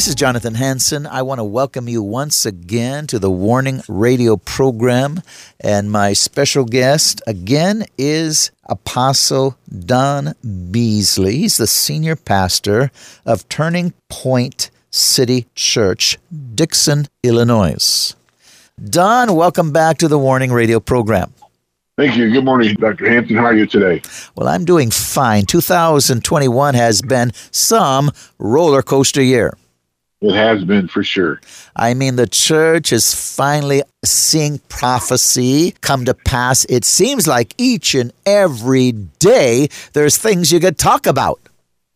This is Jonathan Hansen. I want to welcome you once again to the Warning Radio program. And my special guest again is Apostle Don Beasley. He's the senior pastor of Turning Point City Church, Dixon, Illinois. Don, welcome back to the Warning Radio program. Thank you. Good morning, Dr. Hansen. How are you today? Well, I'm doing fine. 2021 has been some roller coaster year. It has been for sure. I mean, the church is finally seeing prophecy come to pass. It seems like each and every day there's things you could talk about.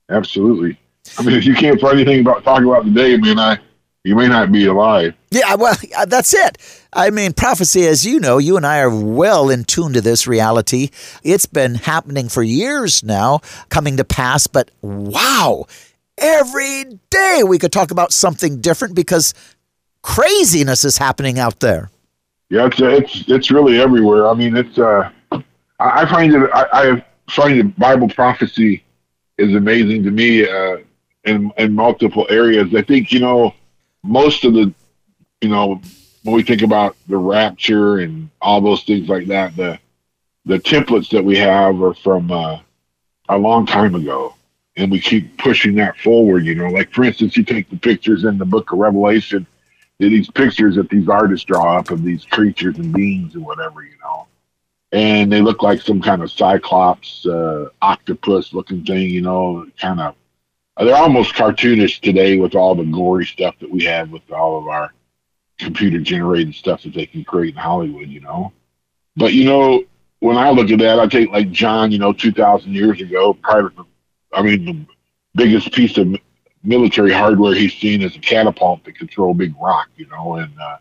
Absolutely. I mean, if you can't find anything about talking about today, I mean, I you may not be alive. Yeah, well, uh, that's it. I mean, prophecy, as you know, you and I are well in tune to this reality. It's been happening for years now, coming to pass, but wow, every day we could talk about something different because craziness is happening out there. Yeah, it's it's it's really everywhere. I mean, it's uh, I find it I, I find the Bible prophecy is amazing to me uh, in in multiple areas. I think you know most of the you know when we think about the rapture and all those things like that, the the templates that we have are from uh, a long time ago and we keep pushing that forward. You know, like for instance, you take the pictures in the Book of Revelation, these pictures that these artists draw up of these creatures and beings and whatever, you know, and they look like some kind of cyclops, uh, octopus looking thing, you know, kind of. They're almost cartoonish today with all the gory stuff that we have with all of our computer generated stuff that they can create in Hollywood, you know. But you know, when I look at that, I take like John, you know, two thousand years ago, prior to I mean, the biggest piece of military hardware he's seen is a catapult that can throw a big rock, you know, and uh,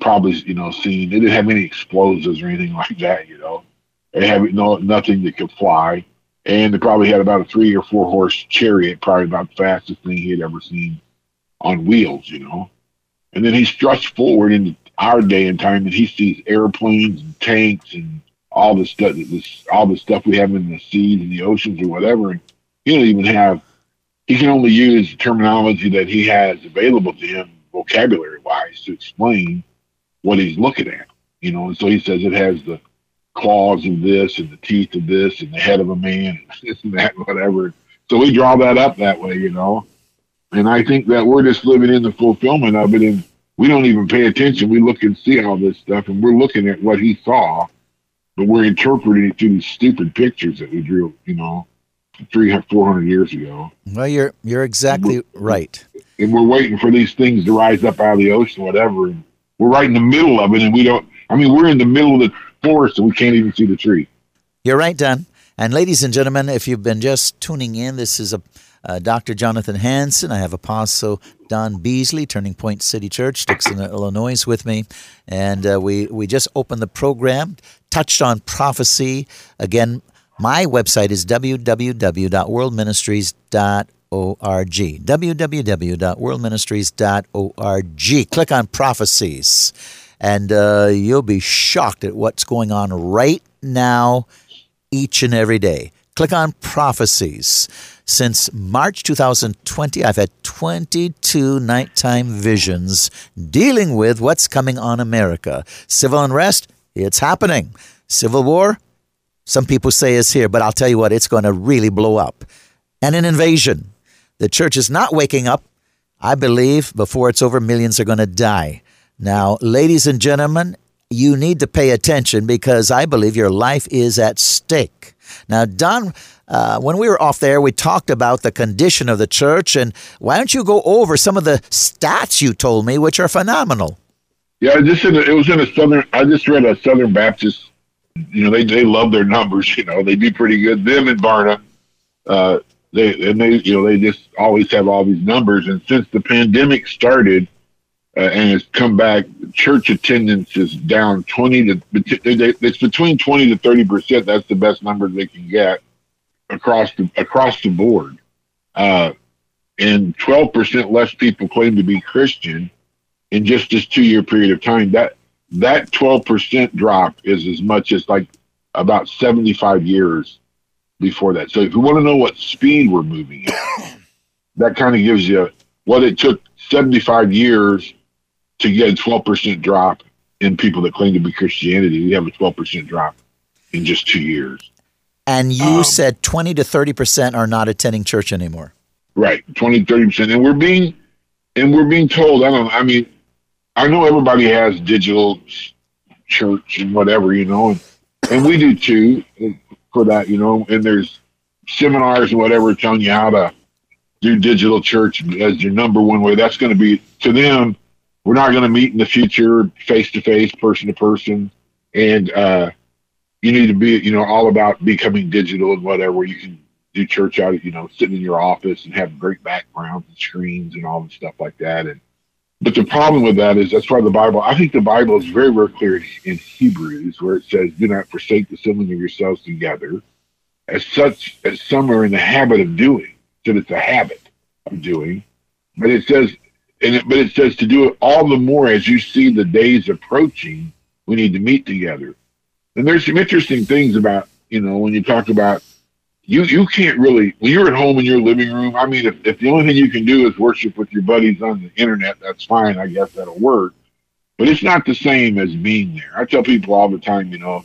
probably, you know, seen, they didn't have any explosives or anything like that, you know. They have no, nothing that could fly. And they probably had about a three or four horse chariot, probably about the fastest thing he had ever seen on wheels, you know. And then he struts forward into our day and time and he sees airplanes and tanks and all the stuff, this, all the stuff we have in the seas and the oceans or whatever. And he don't even have he can only use the terminology that he has available to him vocabulary wise to explain what he's looking at. You know, and so he says it has the claws of this and the teeth of this and the head of a man and this and that and whatever. So we draw that up that way, you know. And I think that we're just living in the fulfillment of it and we don't even pay attention. We look and see all this stuff and we're looking at what he saw, but we're interpreting it through these stupid pictures that we drew, you know three, four hundred years ago. Well, you're you're exactly right. And we're waiting for these things to rise up out of the ocean, whatever. And we're right in the middle of it, and we don't. I mean, we're in the middle of the forest, and we can't even see the tree. You're right, Don. And ladies and gentlemen, if you've been just tuning in, this is a uh, Dr. Jonathan Hansen. I have Apostle Don Beasley, Turning Point City Church, Dixon, Illinois, with me, and uh, we we just opened the program, touched on prophecy again. My website is www.worldministries.org. www.worldministries.org. Click on prophecies, and uh, you'll be shocked at what's going on right now, each and every day. Click on prophecies. Since March 2020, I've had 22 nighttime visions dealing with what's coming on America. Civil unrest, it's happening. Civil war, some people say is here, but I'll tell you what, it's going to really blow up. And an invasion. The church is not waking up. I believe before it's over, millions are going to die. Now, ladies and gentlemen, you need to pay attention because I believe your life is at stake. Now, Don, uh, when we were off there, we talked about the condition of the church, and why don't you go over some of the stats you told me, which are phenomenal? Yeah, just in a, it was in a southern. I just read a Southern Baptist you know, they they love their numbers. You know, they do pretty good. Them and Barna, uh, they and they you know they just always have all these numbers. And since the pandemic started uh, and it's come back, church attendance is down twenty to it's between twenty to thirty percent. That's the best number they can get across the across the board. Uh, and twelve percent less people claim to be Christian in just this two year period of time. That that 12% drop is as much as like about 75 years before that. So if you want to know what speed we're moving at, that kind of gives you what it took 75 years to get a 12% drop in people that claim to be Christianity. We have a 12% drop in just two years. And you um, said 20 to 30% are not attending church anymore. Right. 20, 30%. And we're being, and we're being told, I don't I mean, I know everybody has digital church and whatever, you know, and, and we do too for that, you know, and there's seminars and whatever telling you how to do digital church as your number one way. That's going to be to them. We're not going to meet in the future face to face, person to person, and uh, you need to be, you know, all about becoming digital and whatever. You can do church out, of, you know, sitting in your office and have great backgrounds and screens and all the stuff like that, and but the problem with that is that's why the Bible, I think the Bible is very, very clear in Hebrews where it says, do not forsake the assembling of yourselves together, as such as some are in the habit of doing. That it's a habit of doing. But it says, and it, but it says to do it all the more as you see the days approaching, we need to meet together. And there's some interesting things about, you know, when you talk about you you can't really when you're at home in your living room. I mean, if, if the only thing you can do is worship with your buddies on the internet, that's fine. I guess that'll work. But it's not the same as being there. I tell people all the time, you know,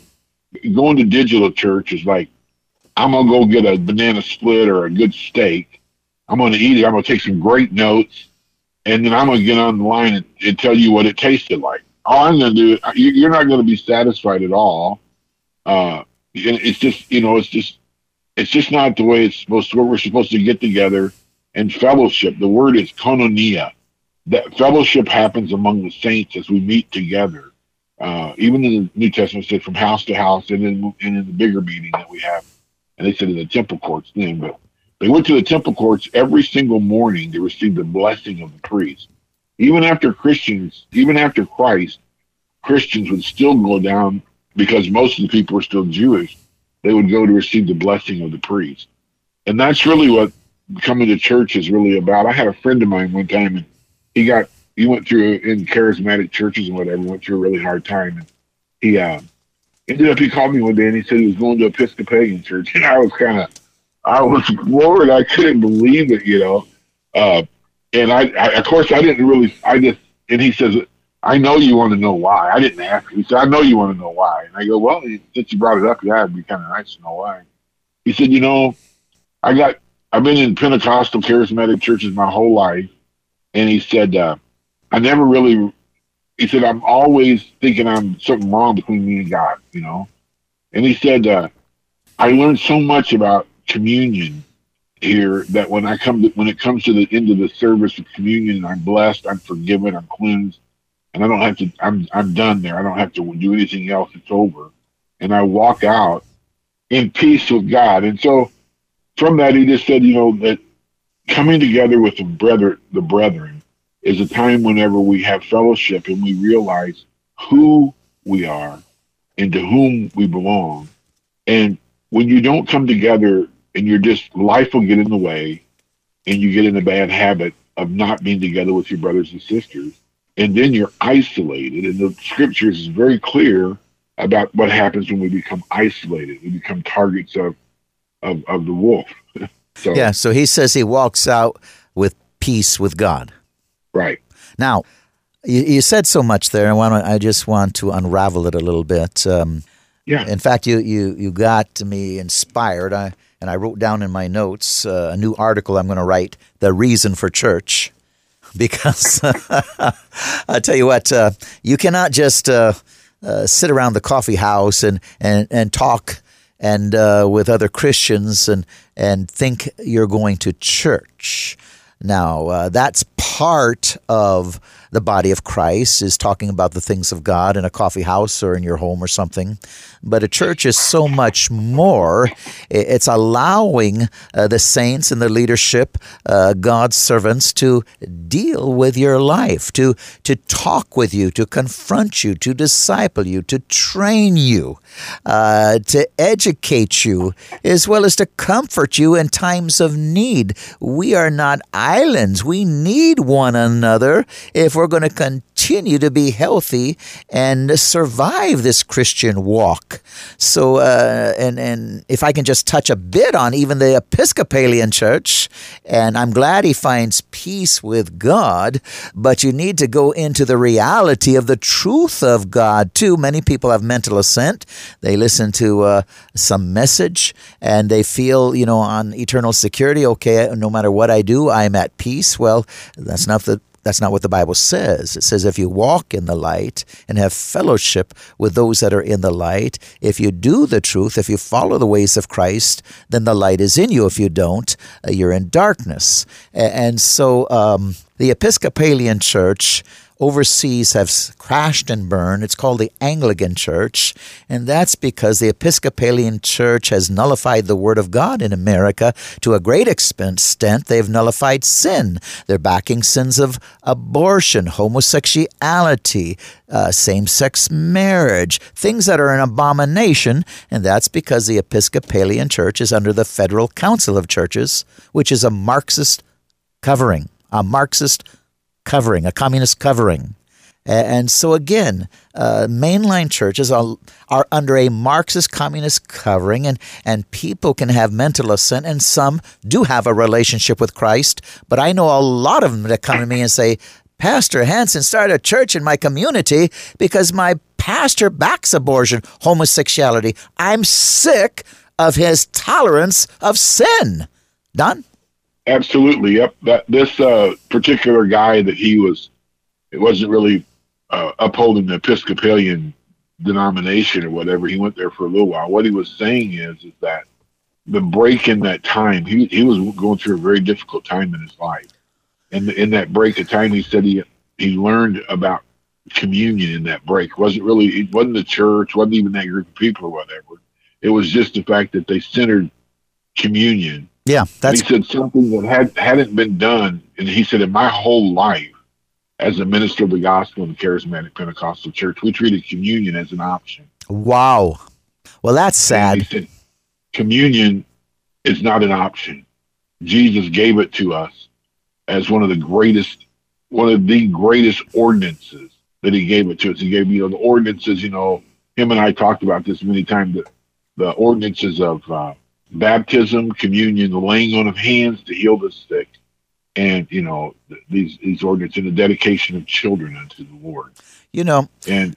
going to digital church is like I'm gonna go get a banana split or a good steak. I'm gonna eat it. I'm gonna take some great notes, and then I'm gonna get on the line and, and tell you what it tasted like. All I'm gonna do, you're not gonna be satisfied at all. Uh, it's just, you know, it's just it's just not the way it's supposed to work. We're supposed to get together and fellowship. The word is koinonia. That fellowship happens among the saints as we meet together. Uh, even in the New Testament, said from house to house, and in, and in the bigger meeting that we have, and they said in the temple courts then, but they went to the temple courts every single morning to receive the blessing of the priest. Even after Christians, even after Christ, Christians would still go down because most of the people were still Jewish they would go to receive the blessing of the priest. And that's really what coming to church is really about. I had a friend of mine one time and he got he went through in charismatic churches and whatever, went through a really hard time and he uh ended up he called me one day and he said he was going to Episcopalian church and I was kinda I was floored. I couldn't believe it, you know. Uh and I, I of course I didn't really I just and he says I know you want to know why. I didn't ask. He said, I know you want to know why. And I go, well, since you brought it up, yeah, it'd be kind of nice to know why. He said, you know, I got, I've been in Pentecostal charismatic churches my whole life. And he said, uh, I never really, he said, I'm always thinking I'm something wrong between me and God, you know? And he said, uh, I learned so much about communion here that when I come to, when it comes to the end of the service of communion, I'm blessed, I'm forgiven, I'm cleansed and I don't have to. I'm I'm done there. I don't have to do anything else. It's over, and I walk out in peace with God. And so, from that, he just said, you know, that coming together with the brother, the brethren, is a time whenever we have fellowship and we realize who we are and to whom we belong. And when you don't come together and you're just life will get in the way, and you get in a bad habit of not being together with your brothers and sisters and then you're isolated. And the scriptures is very clear about what happens when we become isolated. We become targets of of, of the wolf. so, yeah. So he says he walks out with peace with God. Right. Now, you, you said so much there. I want. I just want to unravel it a little bit. Um, Yeah. In fact, you you you got me inspired. I and I wrote down in my notes uh, a new article I'm going to write. The reason for church, because I tell you what, uh, you cannot just uh, uh, sit around the coffee house and and and talk and uh, with other Christians and and think you're going to church. Now, uh, that's part of the body of Christ is talking about the things of God in a coffee house or in your home or something. But a church is so much more. It's allowing uh, the saints and the leadership, uh, God's servants, to deal with your life, to, to talk with you, to confront you, to disciple you, to train you, uh, to educate you, as well as to comfort you in times of need. We are not islands. We need one another if we're going to continue to be healthy and survive this Christian walk. So, uh, and and if I can just touch a bit on even the Episcopalian Church, and I'm glad he finds peace with God, but you need to go into the reality of the truth of God too. Many people have mental assent; they listen to uh, some message and they feel, you know, on eternal security. Okay, no matter what I do, I'm at peace. Well, that's not the that's not what the Bible says. It says if you walk in the light and have fellowship with those that are in the light, if you do the truth, if you follow the ways of Christ, then the light is in you. If you don't, uh, you're in darkness. And so um, the Episcopalian Church overseas have crashed and burned. It's called the Anglican Church, and that's because the Episcopalian Church has nullified the Word of God in America to a great extent. They've nullified sin. They're backing sins of abortion, homosexuality, uh, same sex marriage, things that are an abomination, and that's because the Episcopalian Church is under the Federal Council of Churches, which is a Marxist covering, a Marxist covering, a communist covering. And so again, uh, mainline churches are, are under a Marxist communist covering, and, and people can have mental assent, and some do have a relationship with Christ. But I know a lot of them that come to me and say, Pastor Hansen started a church in my community because my pastor backs abortion, homosexuality. I'm sick of his tolerance of sin. Don? Absolutely. Yep. That this uh, particular guy that he was, it wasn't really uh, upholding the Episcopalian denomination or whatever. He went there for a little while. What he was saying is, is that the break in that time, he he was going through a very difficult time in his life, and in that break of time, he said he he learned about communion in that break. It wasn't really it wasn't the church, wasn't even that group of people or whatever. It was just the fact that they centered communion yeah, that's. he said something that had hadn't been done, and he said, in my whole life, as a minister of the gospel in the charismatic Pentecostal church, we treated communion as an option. Wow. Well, that's sad. he said, communion is not an option. Jesus gave it to us as one of the greatest, one of the greatest ordinances that he gave it to us. He gave, you know, the ordinances, you know, him and I talked about this many times, the, the ordinances of, uh, baptism, communion, the laying on of hands to heal the sick, and you know these these ordinances and the dedication of children unto the Lord. You know, and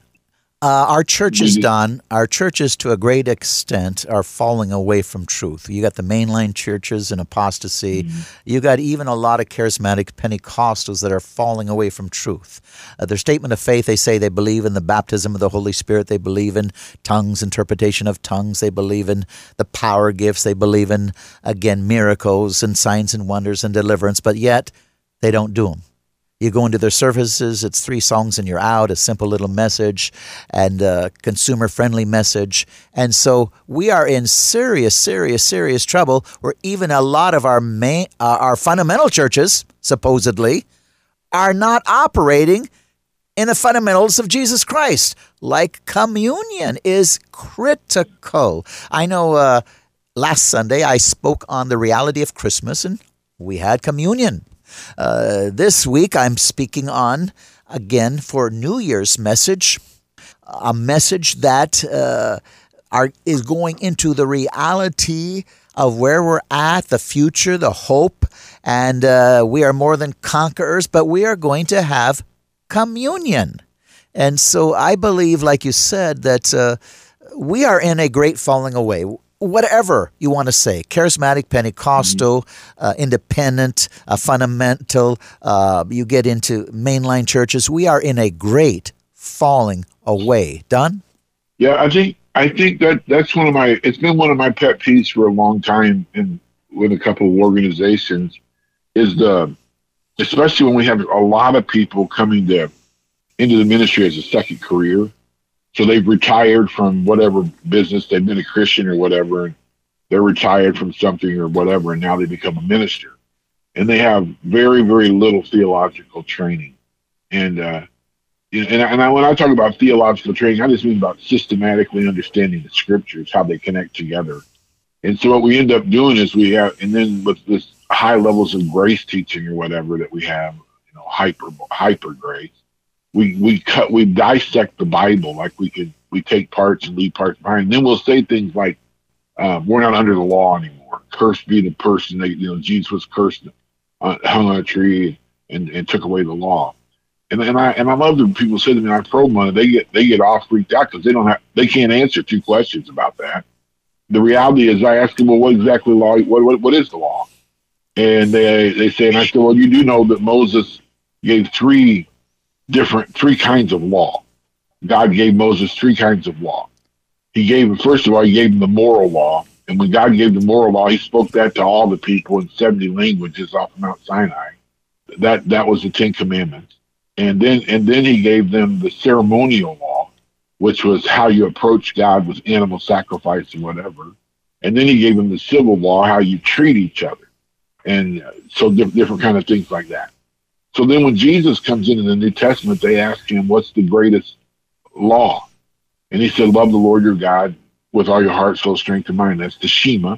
uh, our churches, Don, our churches to a great extent are falling away from truth. You got the mainline churches in apostasy. Mm-hmm. You got even a lot of charismatic Pentecostals that are falling away from truth. Uh, their statement of faith, they say they believe in the baptism of the Holy Spirit. They believe in tongues, interpretation of tongues. They believe in the power gifts. They believe in, again, miracles and signs and wonders and deliverance, but yet they don't do them. You go into their services, it's three songs and you're out, a simple little message and a consumer friendly message. And so we are in serious, serious, serious trouble where even a lot of our main, uh, our fundamental churches, supposedly, are not operating in the fundamentals of Jesus Christ. Like communion is critical. I know uh, last Sunday I spoke on the reality of Christmas and we had communion. Uh, this week, I'm speaking on, again, for New Year's message, a message that uh, are, is going into the reality of where we're at, the future, the hope, and uh, we are more than conquerors, but we are going to have communion. And so I believe, like you said, that uh, we are in a great falling away whatever you want to say. Charismatic pentecostal mm-hmm. uh, independent uh, fundamental uh, you get into mainline churches. We are in a great falling away. Don yeah i think i think that that's one of my it's been one of my pet peeves for a long time in with a couple of organizations is the especially when we have a lot of people coming to into the ministry as a second career so they've retired from whatever business they've been a Christian or whatever, and they're retired from something or whatever, and now they become a minister, and they have very very little theological training, and uh, and, and I, when I talk about theological training, I just mean about systematically understanding the scriptures, how they connect together, and so what we end up doing is we have, and then with this high levels of grace teaching or whatever that we have, you know, hyper hyper grace we we cut we dissect the Bible like we could we take parts and leave parts behind. And then we'll say things like, uh, "We're not under the law anymore. Cursed be the person that you know Jesus was cursed, uh, hung on a tree, and, and took away the law." And and I and I love when people say to me, "I probe money." They get they get all freaked out because they don't have they can't answer two questions about that. The reality is, I ask them, "Well, what exactly law? What what, what is the law?" And they they say, and I said, "Well, you do know that Moses gave three different three kinds of law. God gave Moses three kinds of law. He gave him, first of all, he gave him the moral law. And when God gave the moral law, he spoke that to all the people in 70 languages off Mount Sinai. That that was the Ten Commandments. And then and then he gave them the ceremonial law, which was how you approach God with animal sacrifice and whatever. And then he gave them the civil law, how you treat each other. And so different kind of things like that. So then when Jesus comes in in the New Testament, they ask him, what's the greatest law? And he said, love the Lord your God with all your heart, soul, strength, and mind. That's the Shema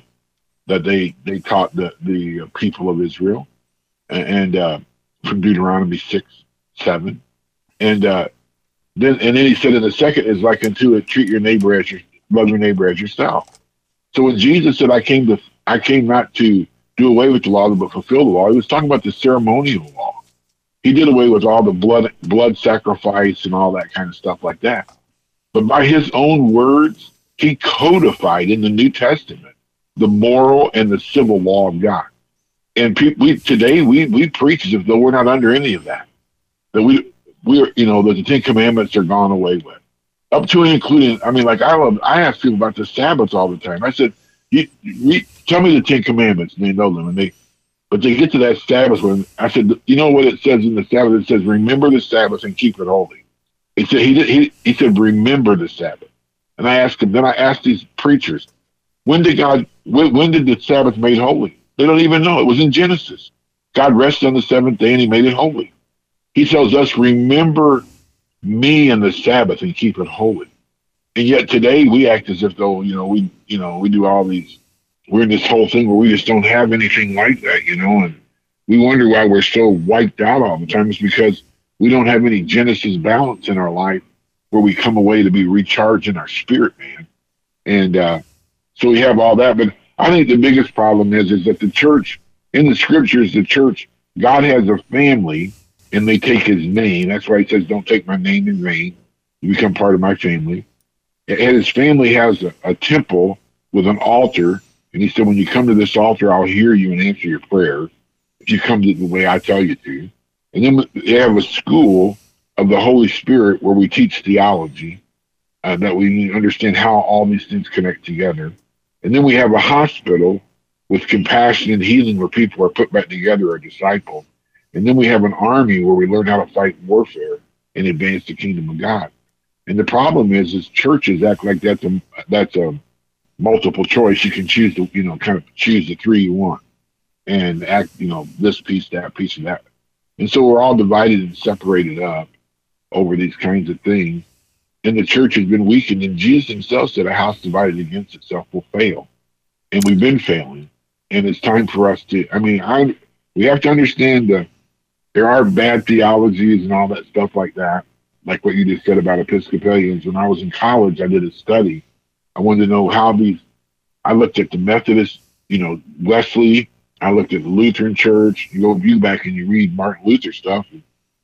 that they, they taught the, the people of Israel. And uh, from Deuteronomy 6, 7. And uh, then and then he said in the second is like unto it, treat your neighbor as your love your neighbor as yourself. So when Jesus said, I came to I came not to do away with the law, but fulfill the law, he was talking about the ceremonial law he did away with all the blood blood sacrifice and all that kind of stuff like that. But by his own words, he codified in the New Testament the moral and the civil law of God. And people, we today we we preach as though we're not under any of that. That we we're you know that the Ten Commandments are gone away with, up to and including. I mean, like I love. I ask people about the Sabbath all the time. I said, you, you, "Tell me the Ten Commandments," and they know them, and they but to get to that Sabbath one, I said, you know what it says in the Sabbath? It says, remember the Sabbath and keep it holy. He said, he, he, he said, remember the Sabbath. And I asked him, then I asked these preachers, when did God, when, when did the Sabbath made holy? They don't even know. It was in Genesis. God rested on the seventh day and he made it holy. He tells us, remember me and the Sabbath and keep it holy. And yet today we act as if though, you know, we, you know, we do all these we're in this whole thing where we just don't have anything like that, you know, and we wonder why we're so wiped out all the time. It's because we don't have any Genesis balance in our life where we come away to be recharged in our spirit, man. And uh, so we have all that. But I think the biggest problem is is that the church in the scriptures, the church, God has a family and they take his name. That's why he says, Don't take my name in vain. You become part of my family. And his family has a, a temple with an altar and he said, when you come to this altar, I'll hear you and answer your prayer if you come to the way I tell you to. And then they have a school of the Holy Spirit where we teach theology, uh, that we understand how all these things connect together. And then we have a hospital with compassion and healing where people are put back together, are discipled. And then we have an army where we learn how to fight warfare and advance the kingdom of God. And the problem is, is churches act like that's a that's a multiple choice, you can choose the, you know, kind of choose the three you want and act, you know, this piece, that piece, and that. And so we're all divided and separated up over these kinds of things. And the church has been weakened. And Jesus himself said, a house divided against itself will fail. And we've been failing. And it's time for us to, I mean, I, we have to understand that there are bad theologies and all that stuff like that. Like what you just said about Episcopalians. When I was in college, I did a study I wanted to know how these. I looked at the Methodist, you know, Wesley. I looked at the Lutheran Church. You go view back and you read Martin Luther stuff,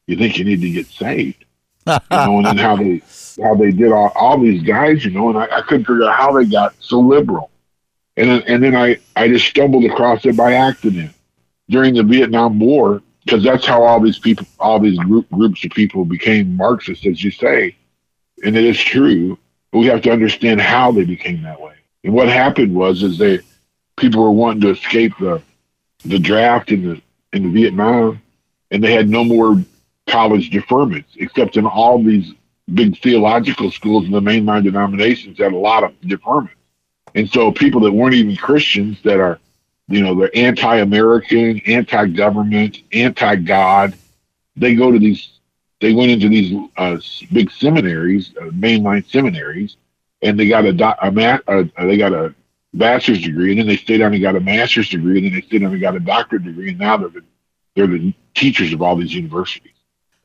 you think you need to get saved. you know, and then how they how they did all, all these guys, you know, and I, I couldn't figure out how they got so liberal. And then, and then I, I just stumbled across it by accident during the Vietnam War, because that's how all these people, all these group, groups of people became Marxists, as you say. And it is true. But we have to understand how they became that way. And what happened was, is they, people were wanting to escape the, the draft in the, in Vietnam, and they had no more college deferments, except in all these big theological schools and the mainline denominations had a lot of deferments. And so people that weren't even Christians that are, you know, they're anti-American, anti-government, anti-God, they go to these, they went into these uh, big seminaries, uh, mainline seminaries, and they got a, a, they got a bachelor's degree, and then they stayed on and got a master's degree, and then they stayed on and got a doctorate degree, and now they're the, they're the teachers of all these universities.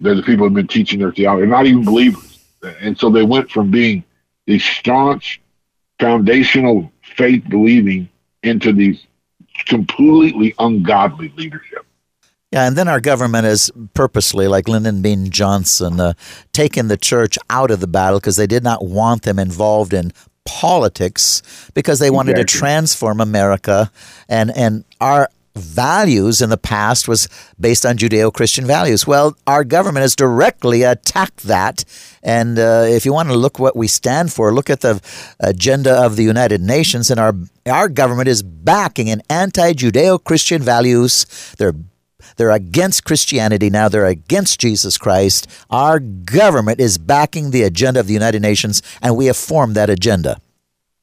They're the people who've been teaching their theology. They're not even believers. And so they went from being these staunch, foundational faith believing into these completely ungodly leadership. Yeah, and then our government has purposely, like Lyndon B. Johnson, uh, taken the church out of the battle because they did not want them involved in politics because they wanted exactly. to transform America and and our values in the past was based on Judeo Christian values. Well, our government has directly attacked that. And uh, if you want to look what we stand for, look at the agenda of the United Nations, and our, our government is backing an anti Judeo Christian values. They're they're against Christianity now. They're against Jesus Christ. Our government is backing the agenda of the United Nations, and we have formed that agenda.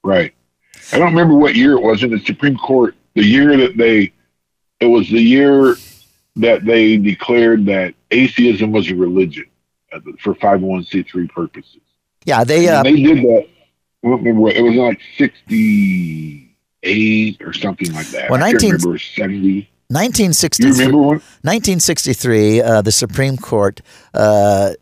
Right. I don't remember what year it was in the Supreme Court, the year that they it was the year that they declared that atheism was a religion for 501c3 purposes. Yeah, they uh, they did that. I don't remember what, it was like 68 or something like that. Well, 19, I 70. 1963, 1963 uh, the Supreme Court uh,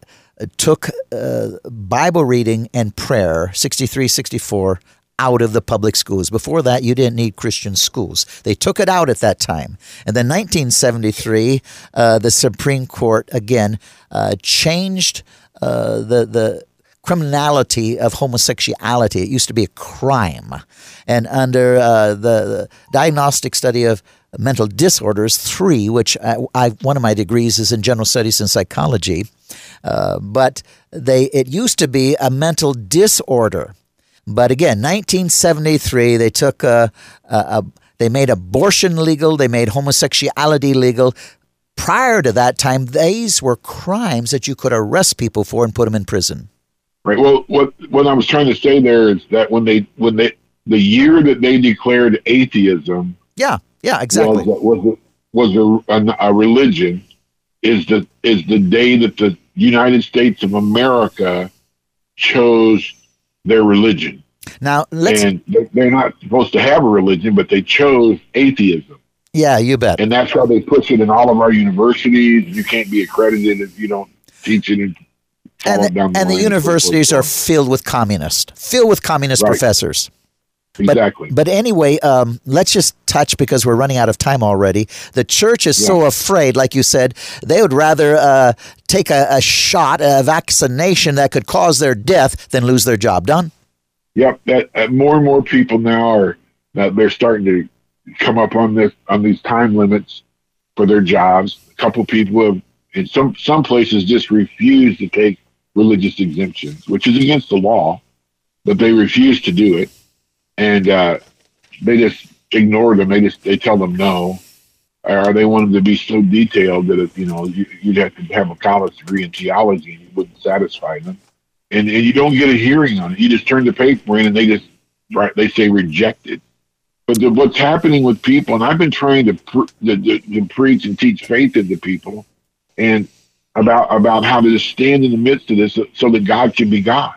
took uh, Bible reading and prayer, 63, 64, out of the public schools. Before that, you didn't need Christian schools. They took it out at that time. And then 1973, uh, the Supreme Court again uh, changed uh, the the criminality of homosexuality. It used to be a crime, and under uh, the, diagnostic study of mental disorders three, which I, I, one of my degrees is in general studies in psychology, uh, but they it used to be a mental disorder but again, 1973, they took a, a, a they made abortion legal, they made homosexuality legal. Prior to that time, these were crimes that you could arrest people for and put them in prison. Right. Well, what what I was trying to say there is that when they when they the year that they declared atheism, yeah, yeah, exactly, was was was a, a, a religion, is the is the day that the United States of America chose their religion. Now, let's, and they're not supposed to have a religion, but they chose atheism. Yeah, you bet. And that's why they push it in all of our universities. You can't be accredited if you don't teach it. And, and the, and the universities are filled with communists, filled with communist right. professors. Exactly. But, but anyway, um, let's just touch because we're running out of time already. The church is yeah. so afraid, like you said, they would rather uh, take a, a, shot, a vaccination that could cause their death than lose their job. Don. Yep. That uh, more and more people now are that they're starting to come up on this on these time limits for their jobs. A couple people have, in some some places, just refused to take religious exemptions, which is against the law, but they refuse to do it and uh, they just ignore them. They just they tell them no, or they want them to be so detailed that if, you know you, would have to have a college degree in theology and wouldn't satisfy them, and and you don't get a hearing on it. You just turn the paper in and they just right they say rejected. But the, what's happening with people, and I've been trying to, pr- to, to, to preach and teach faith into people, and about about how to just stand in the midst of this so, so that God can be God.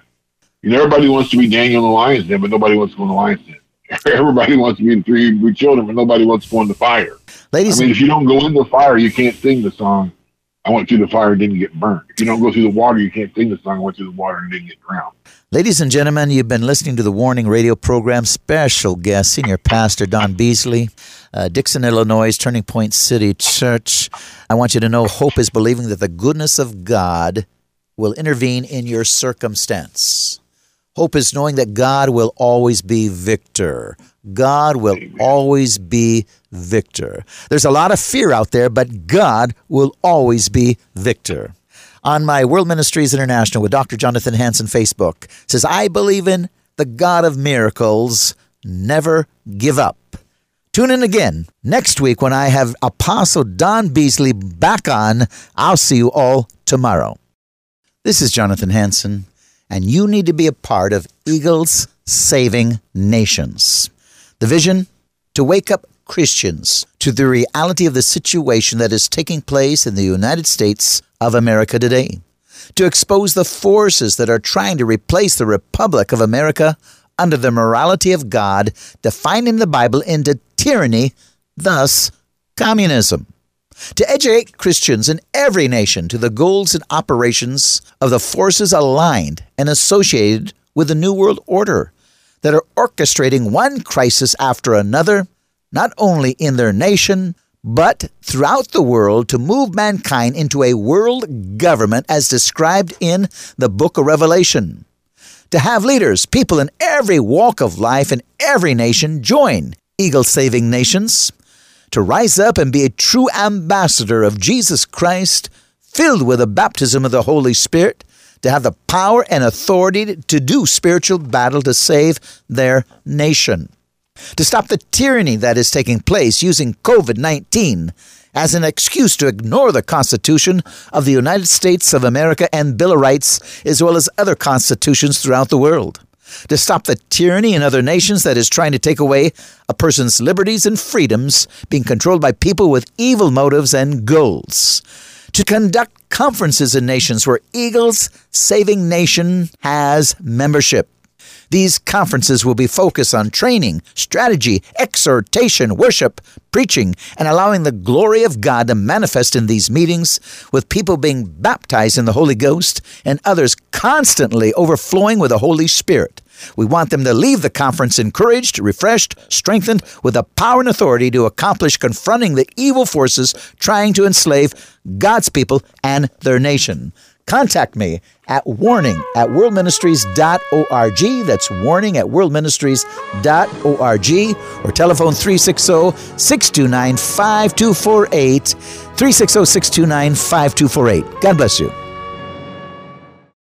You know, everybody wants to be Daniel in the lion's den, but nobody wants to go in the lion's den. Everybody wants to be the three Hebrew children, but nobody wants to go in the fire. Ladies, I mean, if you don't go in the fire, you can't sing the song. I went through the fire and didn't get burned. If you don't go through the water, you can't sing the song. I went through the water and didn't get drowned. Ladies and gentlemen, you've been listening to the Warning Radio program. Special guest, Senior Pastor Don Beasley, uh, Dixon, Illinois, Turning Point City Church. I want you to know hope is believing that the goodness of God will intervene in your circumstance. Hope is knowing that God will always be victor. God will Amen. always be victor. There's a lot of fear out there, but God will always be victor. On my World Ministries International with Dr. Jonathan Hansen Facebook says, I believe in the God of miracles. Never give up. Tune in again next week when I have Apostle Don Beasley back on. I'll see you all tomorrow. This is Jonathan Hansen, and you need to be a part of Eagles Saving Nations. The vision to wake up Christians to the reality of the situation that is taking place in the United States of America today, to expose the forces that are trying to replace the Republic of America under the morality of God, defined in the Bible into tyranny, thus communism. To educate Christians in every nation to the goals and operations of the forces aligned and associated with the New World Order that are orchestrating one crisis after another, not only in their nation, but throughout the world to move mankind into a world government as described in the book of Revelation. To have leaders, people in every walk of life in every nation join Eagle Saving Nations, to rise up and be a true ambassador of Jesus Christ, filled with the baptism of the Holy Spirit, to have the power and authority to do spiritual battle to save their nation. To stop the tyranny that is taking place using COVID 19 as an excuse to ignore the Constitution of the United States of America and Bill of Rights, as well as other constitutions throughout the world. To stop the tyranny in other nations that is trying to take away a person's liberties and freedoms being controlled by people with evil motives and goals to conduct conferences in nations where Eagles Saving Nation has membership. These conferences will be focused on training, strategy, exhortation, worship, preaching, and allowing the glory of God to manifest in these meetings, with people being baptized in the Holy Ghost and others constantly overflowing with the Holy Spirit. We want them to leave the conference encouraged, refreshed, strengthened with the power and authority to accomplish confronting the evil forces trying to enslave God's people and their nation. Contact me at warning at worldministries.org. That's warning at worldministries.org or telephone 360 629 5248. 360 629 5248. God bless you.